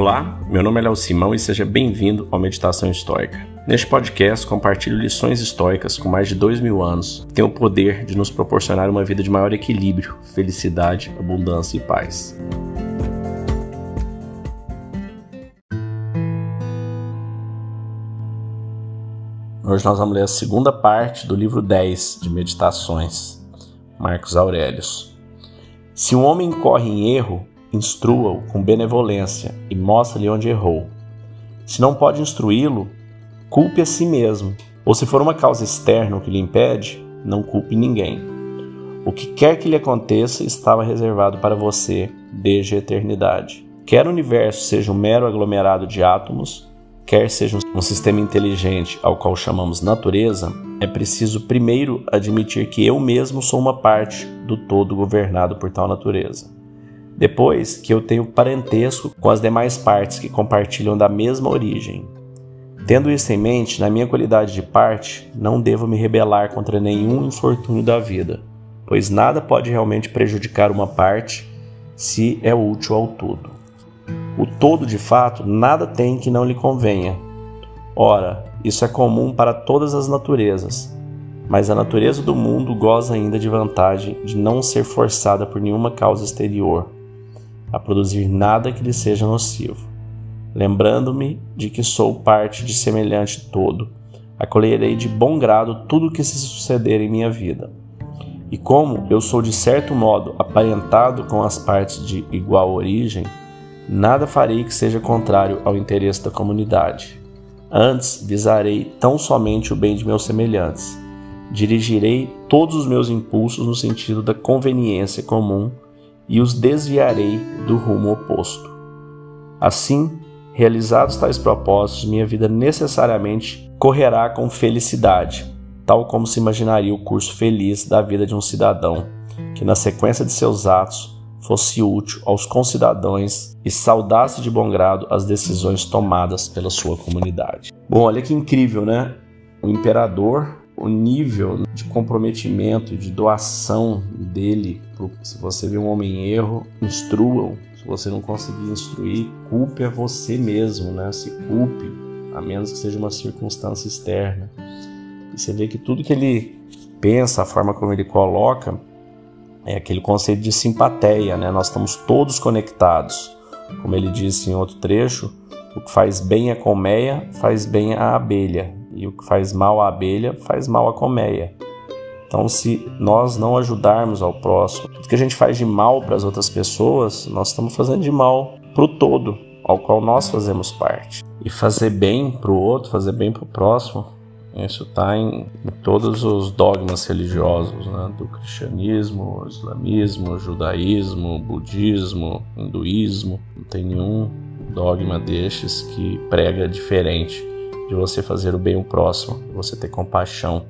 Olá, meu nome é Léo Simão e seja bem-vindo ao Meditação Histórica. Neste podcast, compartilho lições históricas com mais de dois mil anos que têm o poder de nos proporcionar uma vida de maior equilíbrio, felicidade, abundância e paz. Hoje nós vamos ler a segunda parte do livro 10 de Meditações, Marcos Aurelius. Se um homem corre em erro, instrua-o com benevolência e mostre-lhe onde errou. Se não pode instruí-lo, culpe a si mesmo, ou se for uma causa externa o que lhe impede, não culpe ninguém. O que quer que lhe aconteça estava reservado para você desde a eternidade. Quer o universo seja um mero aglomerado de átomos, quer seja um sistema inteligente ao qual chamamos natureza, é preciso primeiro admitir que eu mesmo sou uma parte do todo governado por tal natureza. Depois, que eu tenho parentesco com as demais partes que compartilham da mesma origem. Tendo isso em mente, na minha qualidade de parte, não devo me rebelar contra nenhum infortúnio da vida, pois nada pode realmente prejudicar uma parte se é útil ao todo. O todo, de fato, nada tem que não lhe convenha. Ora, isso é comum para todas as naturezas, mas a natureza do mundo goza ainda de vantagem de não ser forçada por nenhuma causa exterior a produzir nada que lhe seja nocivo. Lembrando-me de que sou parte de semelhante todo, acolherei de bom grado tudo o que se suceder em minha vida. E como eu sou de certo modo aparentado com as partes de igual origem, nada farei que seja contrário ao interesse da comunidade. Antes visarei tão somente o bem de meus semelhantes. Dirigirei todos os meus impulsos no sentido da conveniência comum e os desviarei do rumo oposto. Assim, realizados tais propósitos, minha vida necessariamente correrá com felicidade, tal como se imaginaria o curso feliz da vida de um cidadão, que na sequência de seus atos fosse útil aos concidadãos e saudasse de bom grado as decisões tomadas pela sua comunidade. Bom, olha que incrível, né? O imperador o nível de comprometimento, de doação dele. Se você vê um homem em erro, instrua-o. Se você não conseguir instruir, culpe a você mesmo, né? Se culpe, a menos que seja uma circunstância externa. E você vê que tudo que ele pensa, a forma como ele coloca, é aquele conceito de simpatia, né? Nós estamos todos conectados. Como ele disse em outro trecho, o que faz bem a colmeia faz bem a abelha. E o que faz mal à abelha faz mal à colmeia. Então, se nós não ajudarmos ao próximo, tudo que a gente faz de mal para as outras pessoas, nós estamos fazendo de mal para o todo, ao qual nós fazemos parte. E fazer bem para o outro, fazer bem para o próximo, isso está em, em, todos os dogmas religiosos, né? do cristianismo, islamismo, judaísmo, budismo, hinduísmo. Não tem nenhum dogma destes que prega diferente de você fazer o bem ao próximo, de você ter compaixão,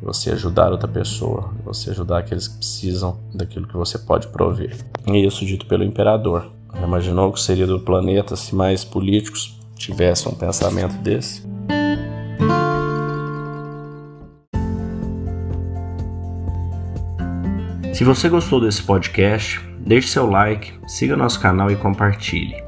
de você ajudar outra pessoa, de você ajudar aqueles que precisam daquilo que você pode prover. E isso dito pelo imperador. Imaginou o que seria do planeta se mais políticos tivessem um pensamento desse? Se você gostou desse podcast, deixe seu like, siga nosso canal e compartilhe.